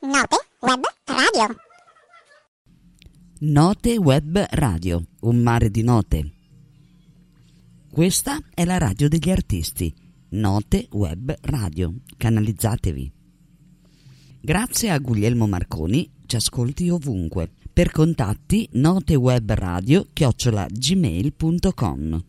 Note Web Radio. Note Web Radio, un mare di note. Questa è la radio degli artisti. Note Web Radio. Canalizzatevi. Grazie a Guglielmo Marconi, ci ascolti ovunque. Per contatti notewebradio chiocciola gmail.com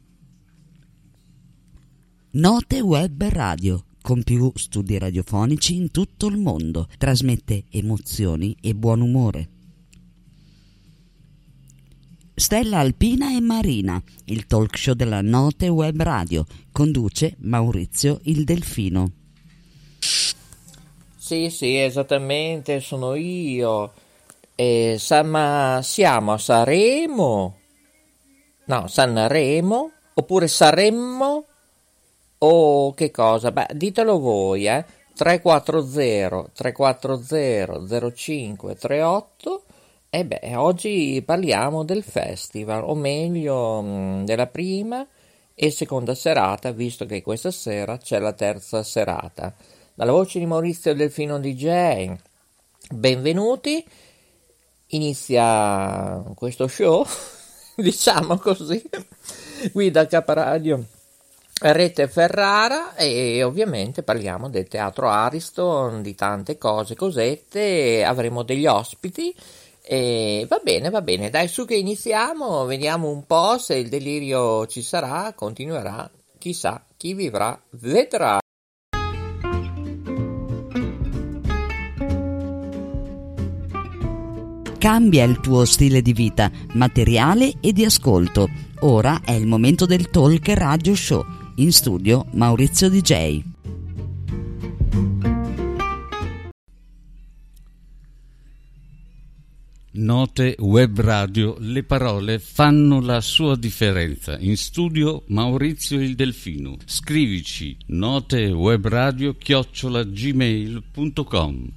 Note Web Radio, con più studi radiofonici in tutto il mondo, trasmette emozioni e buon umore. Stella Alpina e Marina, il talk show della Note Web Radio, conduce Maurizio il Delfino. Sì, sì, esattamente, sono io. E, sa, ma siamo a Saremo? No, Sanremo? Oppure Saremmo? O che cosa? Beh, ditelo voi, eh. 340 340 0538 e beh, oggi parliamo del festival, o meglio mh, della prima e seconda serata, visto che questa sera c'è la terza serata. Dalla voce di Maurizio Delfino DJ, benvenuti. Inizia questo show, diciamo così, qui da Caparadio Rete Ferrara e ovviamente parliamo del teatro Ariston, di tante cose, cosette, avremo degli ospiti e va bene, va bene, dai su che iniziamo, vediamo un po' se il delirio ci sarà, continuerà, chissà, chi vivrà vedrà. Cambia il tuo stile di vita, materiale e di ascolto. Ora è il momento del Talk Radio Show. In studio Maurizio DJ. Note Web Radio, le parole fanno la sua differenza. In studio Maurizio il Delfino. Scrivici notewebradio chiocciola gmail.com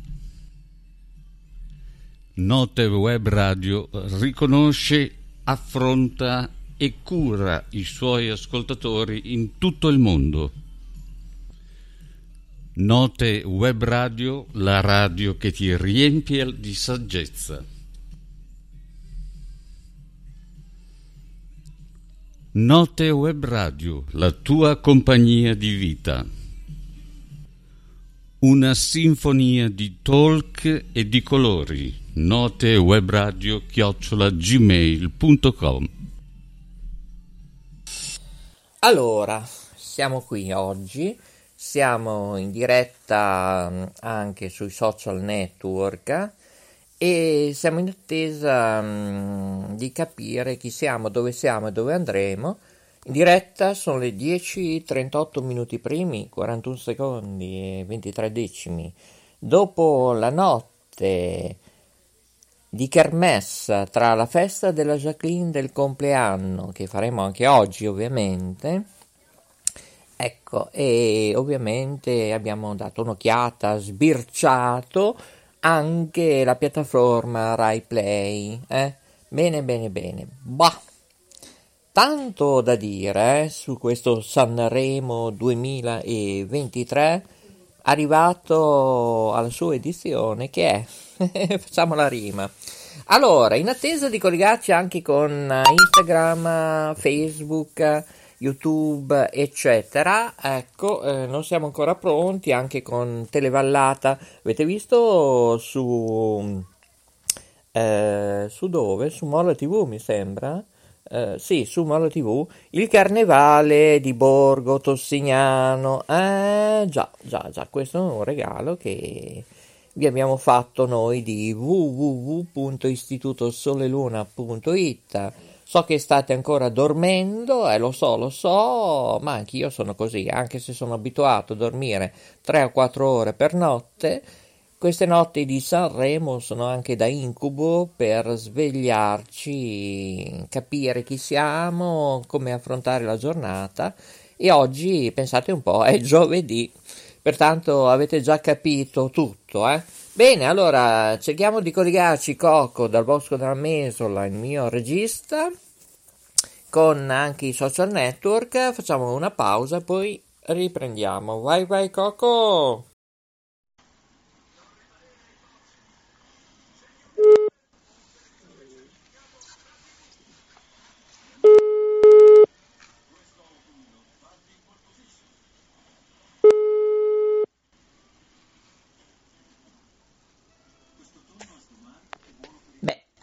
Note Web Radio riconosce, affronta e cura i suoi ascoltatori in tutto il mondo. Note Web Radio, la radio che ti riempie di saggezza. Note Web Radio, la tua compagnia di vita. Una sinfonia di talk e di colori. Note Web Radio chiocciola gmail.com Allora, siamo qui oggi, siamo in diretta mm, anche sui social network e siamo in attesa um, di capire chi siamo, dove siamo e dove andremo. In diretta sono le 10:38 minuti primi, 41 secondi e 23 decimi. Dopo la notte di kermesse tra la festa della Jacqueline del compleanno, che faremo anche oggi ovviamente, ecco, e ovviamente abbiamo dato un'occhiata, sbirciato anche la piattaforma Rai Play, eh? Bene, bene, bene. Bah! Tanto da dire eh, su questo Sanremo 2023 arrivato alla sua edizione che è facciamo la rima allora in attesa di collegarci anche con Instagram Facebook YouTube eccetera ecco eh, non siamo ancora pronti anche con Televallata avete visto su eh, su dove? su Molla TV mi sembra eh, sì, su Molla TV, il carnevale di Borgo Tossignano. Eh, già, già, già, questo è un regalo che vi abbiamo fatto noi di www.istitutosoleluna.it. So che state ancora dormendo, eh, lo so, lo so, ma anch'io sono così, anche se sono abituato a dormire 3 o 4 ore per notte queste notti di Sanremo sono anche da incubo per svegliarci, capire chi siamo, come affrontare la giornata e oggi, pensate un po', è giovedì, pertanto avete già capito tutto, eh? Bene, allora cerchiamo di collegarci Coco dal Bosco della Mesola, il mio regista, con anche i social network, facciamo una pausa, poi riprendiamo. Vai vai Coco!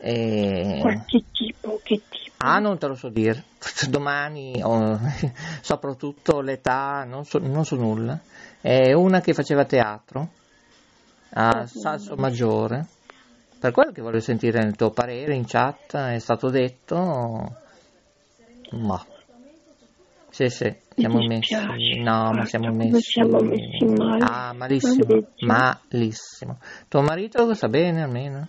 E... Qualche tipo, che tipo? Ah, non te lo so dire. Domani, oh, soprattutto l'età, non so, non so, nulla. È una che faceva teatro a Salso Maggiore. Per quello che voglio sentire il tuo parere in chat, è stato detto. Ma. Sì, sì, siamo messi. No, ma siamo messi. Siamo messi male. Ah, malissimo. Malissimo. Tuo marito sta bene almeno?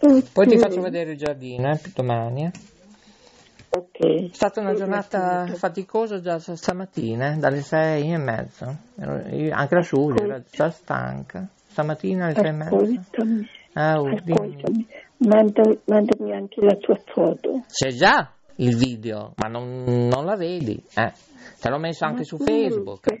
Poi ti faccio vedere il giardino, eh, domani. Eh. Ok. È stata una giornata faticosa già stamattina, eh, dalle sei e mezza. Anche la Giulia era già stanca. Stamattina alle sei e mezza. Ascoltami. Ah, oh. Mandami, mandami anche la tua foto. C'è già il video, ma non, non la vedi. Eh. Te l'ho messo anche ma su Facebook.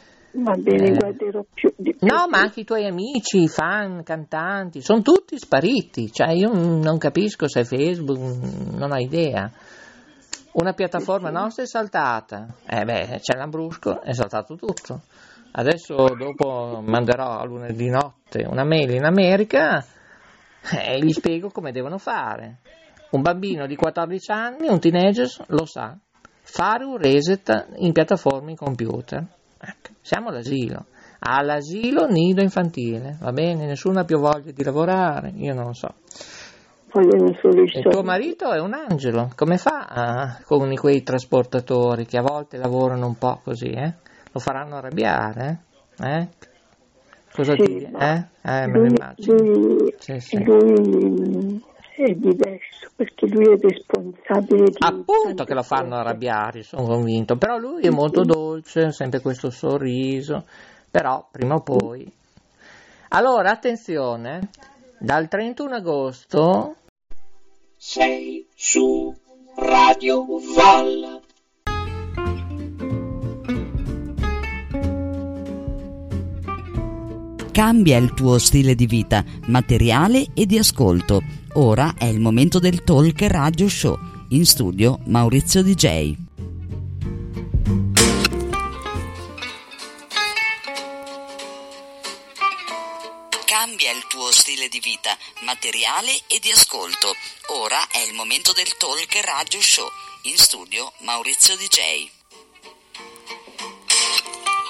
Va bene, eh, guarderò più, di più. No, ma anche i tuoi amici, fan, cantanti, sono tutti spariti. Cioè, io non capisco se Facebook non ho idea. Una piattaforma nostra è saltata. Eh beh, c'è l'ambrusco, è saltato tutto. Adesso dopo manderò a lunedì notte una mail in America e gli spiego come devono fare. Un bambino di 14 anni, un teenager, lo sa. Fare un reset in piattaforme in computer. Ecco, siamo all'asilo. All'asilo nido infantile, va bene? Nessuno ha più voglia di lavorare, io non lo so. Il tuo marito è un angelo, come fa ah, con quei trasportatori che a volte lavorano un po' così, eh? Lo faranno arrabbiare, eh? Cosa Sì, ti... eh? Eh, me lo immagino. lui- Sì, sì. lui è diverso perché lui è responsabile di Appunto che lo fanno cose. arrabbiare, sono convinto, però lui è molto dolce, sempre questo sorriso, però prima o poi... Allora, attenzione, dal 31 agosto sei su Radio Val. Cambia il tuo stile di vita, materiale e di ascolto. Ora è il momento del Talk Radio Show. In studio Maurizio DJ. Cambia il tuo stile di vita, materiale e di ascolto. Ora è il momento del Talk Radio Show. In studio Maurizio DJ.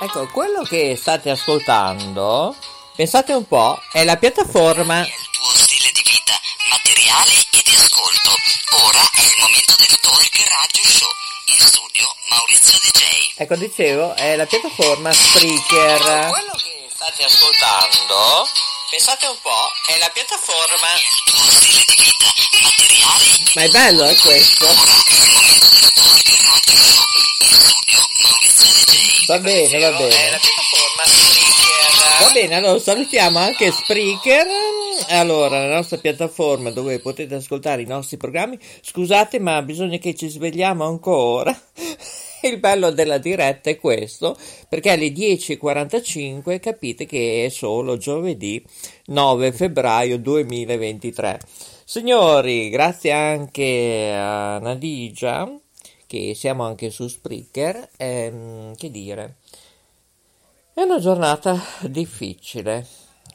Ecco, quello che state ascoltando, pensate un po', è la piattaforma... il tuo stile di vita, materiale e di ascolto. Ora è il momento del Talk Radio Show. In studio Maurizio DJ. Ecco, dicevo, è la piattaforma Spreaker. Quello che state ascoltando, pensate un po', è la piattaforma... Ma è bello, è questo? Va bene, va bene. Va bene, allora salutiamo anche Spreaker. Allora, la nostra piattaforma dove potete ascoltare i nostri programmi. Scusate, ma bisogna che ci svegliamo ancora. Il bello della diretta è questo, perché alle 10.45 capite che è solo giovedì 9 febbraio 2023. Signori, grazie anche a Nadigia, che siamo anche su Spreaker, ehm, che dire, è una giornata difficile,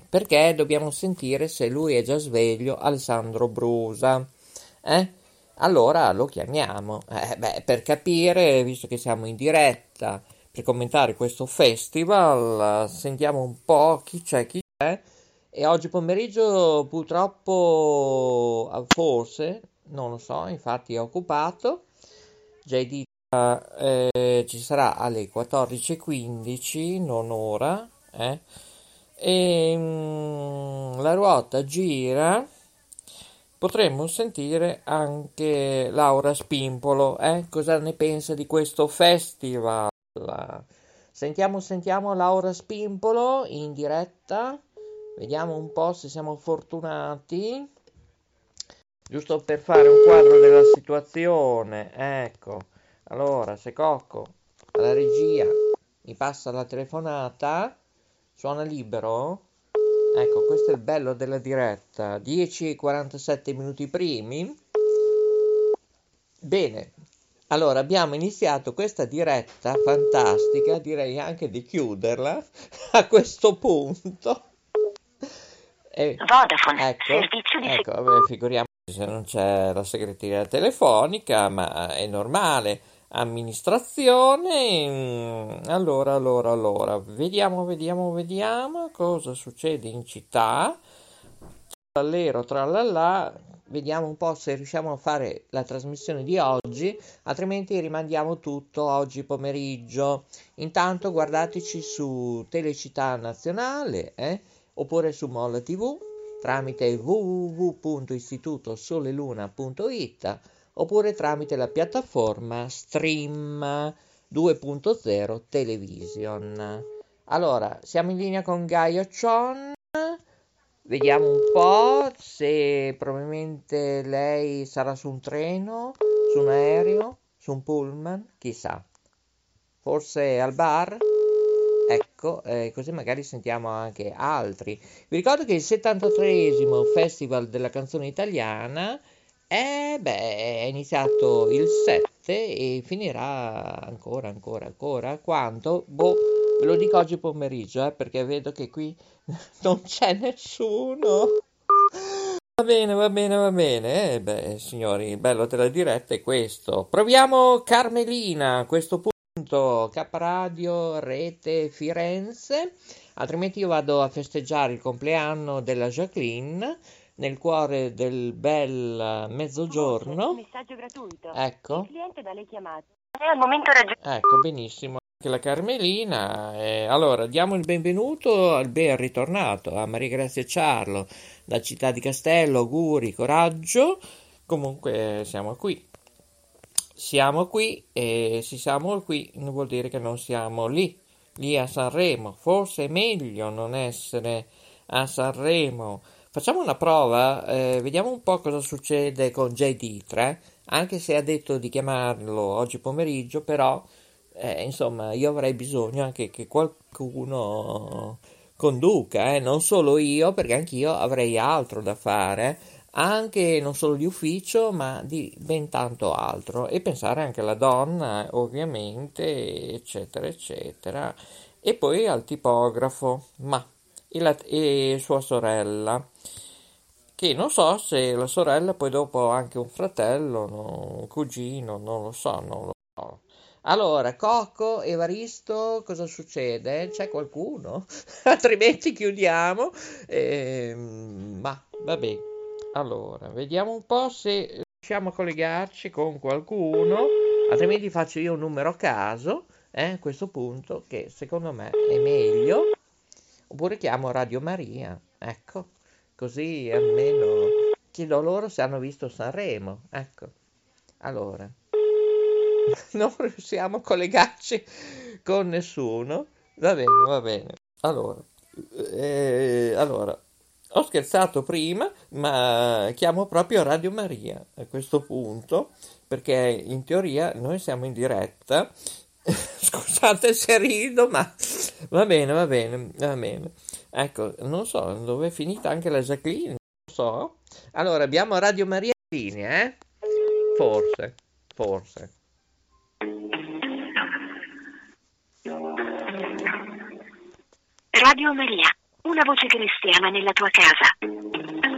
perché dobbiamo sentire se lui è già sveglio, Alessandro Brusa, eh? Allora lo chiamiamo, eh, beh, per capire, visto che siamo in diretta, per commentare questo festival, sentiamo un po' chi c'è, chi c'è, e oggi pomeriggio purtroppo, forse, non lo so, infatti è occupato, JD eh, ci sarà alle 14.15, non ora, eh, e mm, la ruota gira, potremmo sentire anche Laura Spimpolo, eh, cosa ne pensa di questo festival? Sentiamo, sentiamo Laura Spimpolo in diretta. Vediamo un po' se siamo fortunati. Giusto per fare un quadro della situazione. Ecco. Allora, se Cocco alla regia mi passa la telefonata, suona libero. Ecco, questo è il bello della diretta. 10 e 47 minuti primi. Bene. Allora, abbiamo iniziato questa diretta fantastica, direi anche di chiuderla a questo punto. E- Vodafone, ecco, servizio di ecco, figuriamoci se non c'è la segreteria telefonica, ma è normale. Amministrazione. mm, Allora, allora, allora, vediamo, vediamo, vediamo cosa succede in città. Trallero, trallallà. Vediamo un po' se riusciamo a fare la trasmissione di oggi, altrimenti rimandiamo tutto oggi pomeriggio. Intanto guardateci su Telecittà Nazionale, eh, oppure su Molla TV tramite www.istitutosoleluna.it oppure tramite la piattaforma Stream 2.0 Television. Allora, siamo in linea con Gaia Chon. Vediamo un po' se probabilmente lei sarà su un treno, su un aereo, su un pullman, chissà. Forse al bar? Ecco, eh, così magari sentiamo anche altri. Vi ricordo che il 73esimo Festival della canzone italiana è, beh, è iniziato il 7 dirette e finirà ancora, ancora, ancora. Quanto? Boh, ve lo dico oggi pomeriggio, eh, perché vedo che qui non c'è nessuno. Va bene, va bene, va bene. Eh, beh, signori, il bello della diretta è questo. Proviamo Carmelina a questo punto, Caparadio, Rete, Firenze. Altrimenti io vado a festeggiare il compleanno della Jacqueline nel cuore del bel mezzogiorno. Messaggio gratuito. Ecco. Il cliente da lei chiamato. È al momento raggiunto. Ecco, benissimo. Anche la Carmelina. Eh, allora, diamo il benvenuto al ben ritornato a Maria Grazia Ciarlo da Città di Castello. Auguri, coraggio. Comunque, siamo qui. Siamo qui e se siamo qui non vuol dire che non siamo lì, lì a Sanremo. Forse è meglio non essere a Sanremo. Facciamo una prova, eh, vediamo un po' cosa succede con JD3, anche se ha detto di chiamarlo oggi pomeriggio, però eh, insomma io avrei bisogno anche che qualcuno conduca, eh, non solo io, perché anch'io avrei altro da fare, anche non solo di ufficio, ma di ben tanto altro, e pensare anche alla donna, ovviamente, eccetera, eccetera, e poi al tipografo, ma e, la, e sua sorella che non so se la sorella poi dopo ha anche un fratello, no, un cugino, non lo so, non lo so. Allora, Cocco, Evaristo, cosa succede? C'è qualcuno? Altrimenti chiudiamo. Eh, ma vabbè. Allora, vediamo un po' se riusciamo a collegarci con qualcuno. Altrimenti faccio io un numero a caso, eh, a questo punto, che secondo me è meglio. Oppure chiamo Radio Maria, ecco, così almeno chiedo loro se hanno visto Sanremo, ecco. Allora, non riusciamo a collegarci con nessuno. Va bene, va bene. Allora, eh, allora, ho scherzato prima, ma chiamo proprio Radio Maria a questo punto, perché in teoria noi siamo in diretta Scusate se rido, ma va bene, va bene, va bene. Ecco, non so dove è finita anche la Jacqueline, non so. Allora, abbiamo Radio Maria in linea, eh? Forse, forse. Radio Maria, una voce cristiana nella tua casa.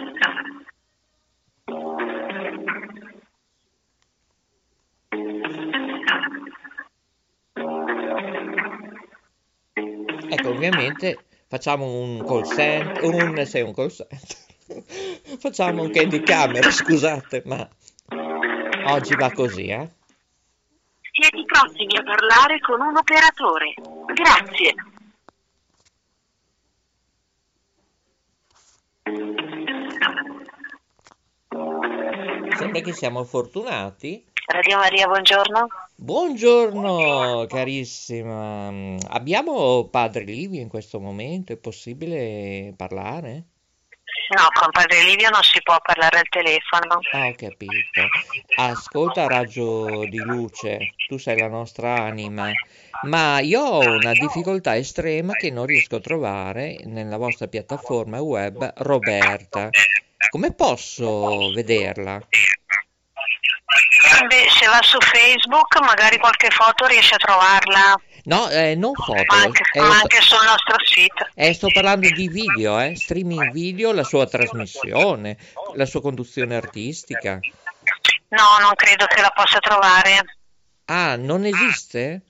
Ovviamente facciamo un call center, un, sei un call center. facciamo un candy camera, scusate, ma oggi va così, eh? Siete prossimi a parlare con un operatore. Grazie. Sembra che siamo fortunati. Radio Maria, buongiorno. Buongiorno carissima. Abbiamo padre Livio in questo momento? È possibile parlare? No, con padre Livio non si può parlare al telefono. Ah, ho capito. Ascolta, raggio di luce, tu sei la nostra anima, ma io ho una difficoltà estrema che non riesco a trovare nella vostra piattaforma web Roberta. Come posso vederla? Se va su Facebook magari qualche foto riesce a trovarla. No, eh, non foto. Ma anche, eh, ma anche sul nostro sito. eh, sto parlando di video, eh, streaming video, la sua trasmissione, la sua conduzione artistica. No, non credo che la possa trovare. Ah, non esiste?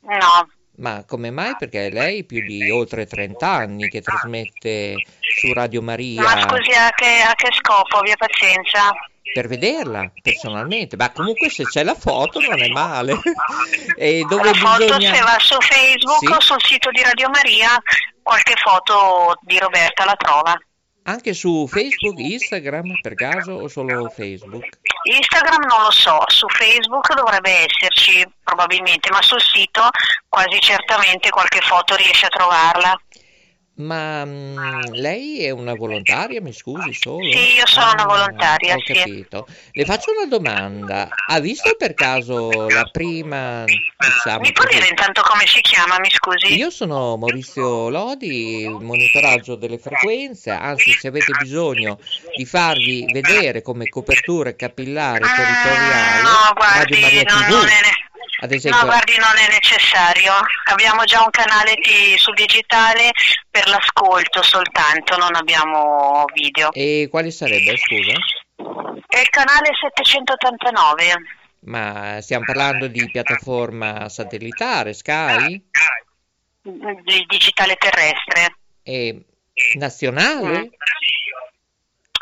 No. Ma come mai? Perché lei più di oltre 30 anni che trasmette su Radio Maria Ma scusi, a che, a che scopo? Abbia pazienza. Per vederla personalmente. Ma comunque se c'è la foto non è male. e dove la foto bisogna... se va su Facebook Sì. o sul sito di Radio Maria, qualche foto di Roberta la trova. Anche su Facebook, Instagram per caso o solo Facebook? Instagram non lo so, su Facebook dovrebbe esserci probabilmente, ma sul sito quasi certamente qualche foto riesce a trovarla. Ma mm, lei è una volontaria, mi scusi solo? Sì, io sono una Ah, volontaria, Ho sì. capito. Le faccio una domanda. Ha visto per caso la prima, diciamo Mi può dire intanto come si chiama, mi scusi? Io sono Maurizio Lodi, monitoraggio delle frequenze, anzi se avete bisogno di farvi vedere come copertura capillare territoriale, Mm, No, guardi, Radio Maria non, TV, non è ad no, esempio, guardi, non è necessario. Abbiamo già un canale di- sul digitale per l'ascolto soltanto, non abbiamo video. e quale sarebbe, scusa? È il canale 789. Ma stiamo parlando di piattaforma satellitare, Sky? Il digitale terrestre. E nazionale?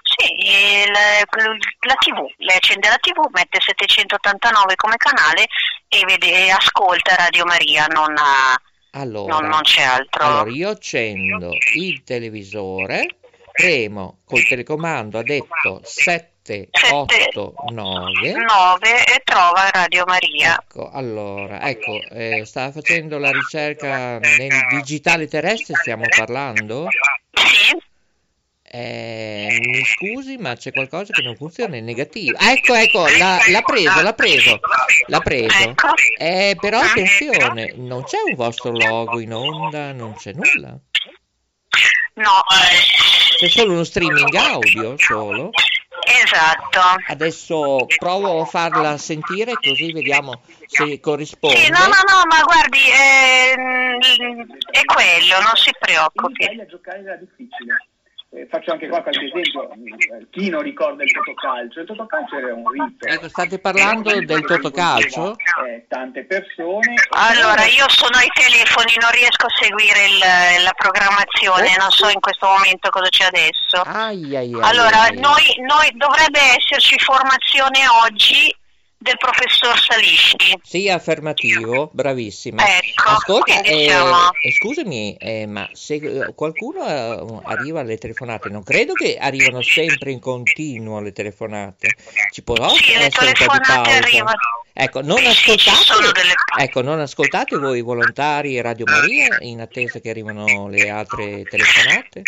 Sì, il- la TV, lei accende la TV, mette 789 come canale e vede, e ascolta Radio Maria, non, ha- Allora, non- non c'è altro. allora, io accendo il televisore, premo col telecomando, ha detto 7, 8, 9. 9 e trova Radio Maria. Ecco, allora, ecco, eh, sta facendo la ricerca nel digitale terrestre, stiamo parlando? Eh, mi scusi, ma c'è qualcosa che non funziona, è negativo. Ah, ecco, ecco, l'ha, l'ha preso, l'ha preso, l'ha preso. Eh, però attenzione, non c'è un vostro logo in onda, non c'è nulla. No, C'è solo uno streaming audio, solo. esatto. Adesso provo a farla sentire così vediamo se corrisponde. Sì, no, no, no, ma guardi, ehm, è quello, non si preoccupi. Eh, faccio anche qua qualche esempio. Eh, Chi non ricorda il totocalcio? Il totocalcio era un rito. Ecco, state parlando del totocalcio? Eh, tante persone. Allora, io sono ai telefoni, non riesco a seguire il- la programmazione, non so in questo momento cosa c'è adesso. Ai, ai, ai, Allora, ai. noi, noi dovrebbe esserci formazione oggi del professor Salisci. Sì, affermativo, bravissima. Ecco, Ascolta, eh, siamo- eh, scusami, eh, ma se eh, qualcuno eh, arriva alle telefonate, non credo che arrivano sempre in continuo le telefonate. Ci può Sì, le essere un po' di telefonate pausa. arrivano. Ecco, non ascoltate, delle- ecco, non ascoltate voi volontari Radio Maria in attesa che arrivano le altre telefonate?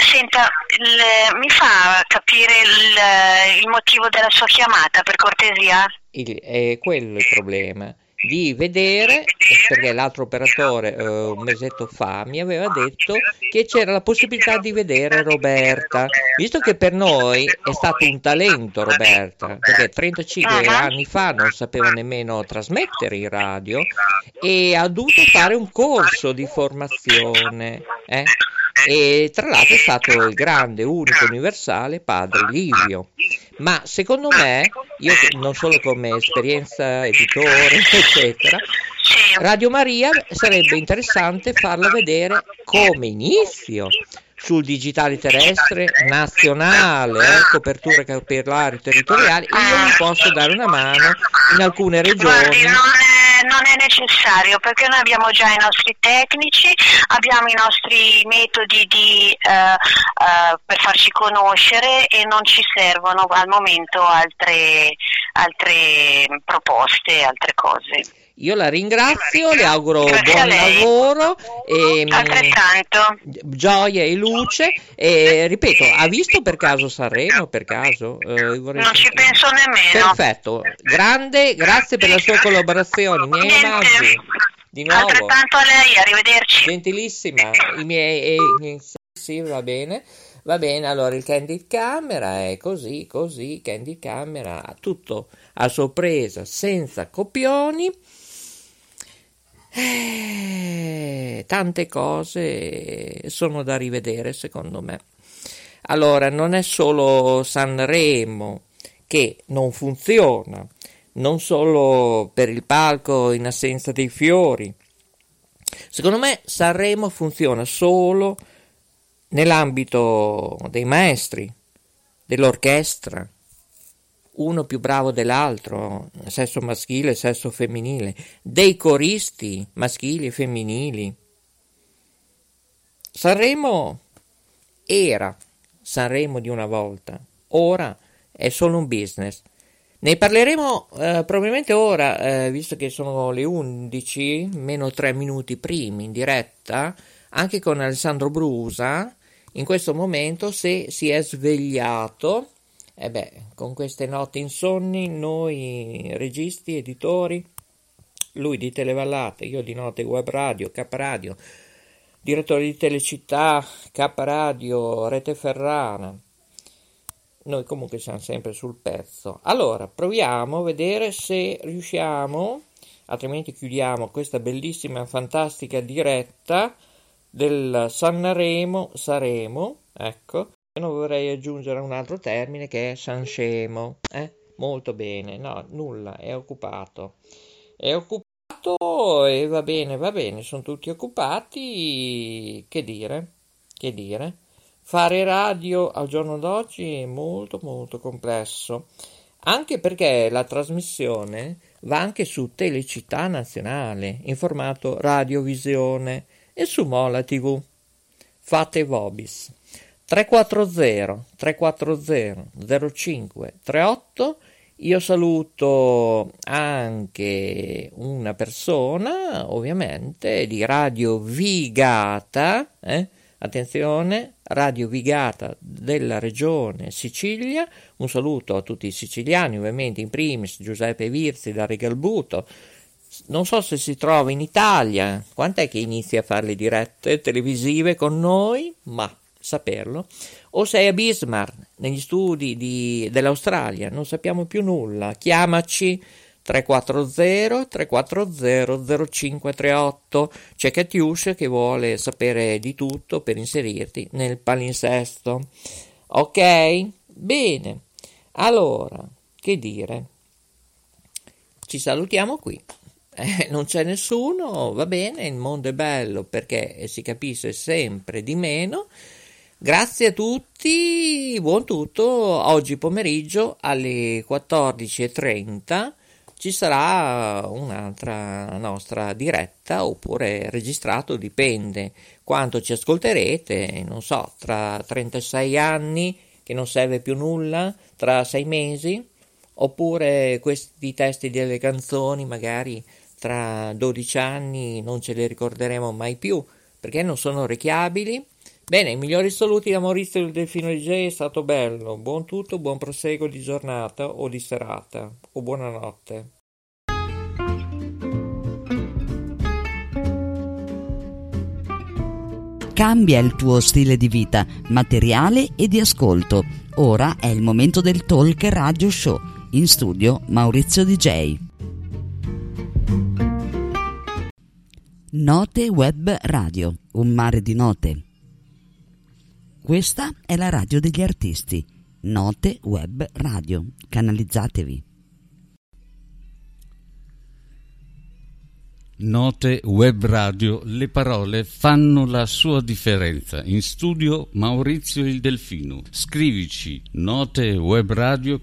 Senta, il- mi fa capire il, il motivo della sua chiamata, per cortesia? Il- è quello il problema di vedere perché l'altro operatore eh, un mesetto fa mi aveva detto che c'era la possibilità di vedere Roberta visto che per noi è stato un talento Roberta perché 35 anni fa non sapeva nemmeno trasmettere in radio e ha dovuto fare un corso di formazione eh? e tra l'altro è stato il grande unico universale padre Livio ma secondo me io non solo come esperienza editore eccetera Radio Maria sarebbe interessante farla vedere come inizio sul digitale terrestre nazionale, eh, coperture capillari territoriali, io vi posso dare una mano in alcune regioni. Non è, non è necessario perché noi abbiamo già i nostri tecnici, abbiamo i nostri metodi di, eh, eh, per farci conoscere e non ci servono al momento altre, altre proposte, altre cose. Io la ringrazio, le auguro Grazie buon lavoro, e, mm, Altrettanto. gioia e luce e ripeto, ha visto per caso Sanremo? Per caso? Eh, vorrei Non ci penso nemmeno. Perfetto, grande, grazie per la sua collaborazione, miei omaggi. Di nuovo. Altrettanto a lei, arrivederci. Gentilissima, i miei, miei- sì, va bene. Va bene, allora il Candid Camera è così, così, Candid Camera, tutto a sorpresa, senza copioni. Eh, tante cose sono da rivedere secondo me. Allora, non è solo Sanremo che non funziona, non solo per il palco in assenza dei fiori. Secondo me Sanremo funziona solo nell'ambito dei maestri, dell'orchestra, uno più bravo dell'altro, sesso maschile e sesso femminile, dei coristi maschili e femminili. Sanremo era Sanremo di una volta, ora è solo un business. Ne parleremo eh, probabilmente ora, eh, visto che sono le 11, meno 3 minuti primi in diretta, anche con Alessandro Brusa, in questo momento se si è svegliato, e eh beh, con queste notti insonni, noi registi, editori, lui di Televallate, io di Note Web Radio, K Radio, direttore di Telecittà, K Radio, Rete Ferrana, noi comunque siamo sempre sul pezzo. Allora, proviamo a vedere se riusciamo, altrimenti chiudiamo questa bellissima, fantastica diretta del Sanremo, Saremo, ecco. Non vorrei aggiungere un altro termine che è Sanscemo, eh? Molto bene, no, nulla, è occupato. È occupato e va bene, va bene, sono tutti occupati, che dire, che dire. Fare radio al giorno d'oggi è molto molto complesso, anche perché la trasmissione va anche su Telecittà Nazionale, in formato radiovisione e su Mola TV. Fate Vobis. 340 340 05 38 io saluto anche una persona, ovviamente, di Radio Vigata, eh? Attenzione, Radio Vigata della regione Sicilia, un saluto a tutti i siciliani, ovviamente in primis Giuseppe Virzi da Regalbuto. Non so se si trova in Italia, quant'è che inizia a fare le dirette televisive con noi? Ma saperlo. O sei a Bismarck, negli studi di, dell'Australia, non sappiamo più nulla. Chiamaci 340 340 0538. C'è Catiuscia che vuole sapere di tutto per inserirti nel palinsesto. Ok? Bene. Allora, che dire? Ci salutiamo qui. Eh, non c'è nessuno, va bene, il mondo è bello perché si capisce sempre di meno. Grazie a tutti, buon tutto. Oggi pomeriggio alle 14.30 ci sarà un'altra nostra diretta oppure registrato, dipende quanto ci ascolterete, non so, tra 36 anni che non serve più nulla, tra 6 mesi, oppure questi testi delle canzoni magari tra 12 anni non ce li ricorderemo mai più perché non sono orecchiabili. Bene, i migliori saluti da Maurizio del Delfino DJ, è stato bello. Buon tutto, buon proseguo di giornata o di serata o buonanotte. Cambia il tuo stile di vita, materiale e di ascolto. Ora è il momento del Talk Radio Show. In studio Maurizio DJ. Note Web Radio, un mare di note. Questa è la radio degli artisti. Note Web Radio. Canalizzatevi. Note Web Radio, le parole fanno la sua differenza. In studio Maurizio il Delfino. Scrivici notewebradio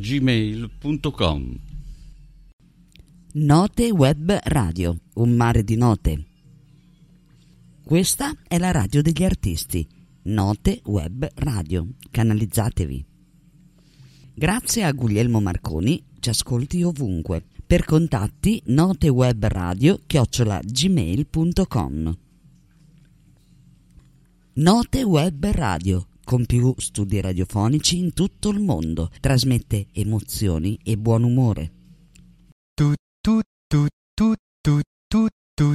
gmail.com Note Web Radio, un mare di note. Questa è la radio degli artisti. Note Web Radio. Canalizzatevi. Grazie a Guglielmo Marconi, ci ascolti ovunque per contatti notewebradio chiocciola gmail.com Note Web Radio con più studi radiofonici in tutto il mondo. Trasmette emozioni e buon umore. Tu, tu, tu, tu, tu, tu, tu.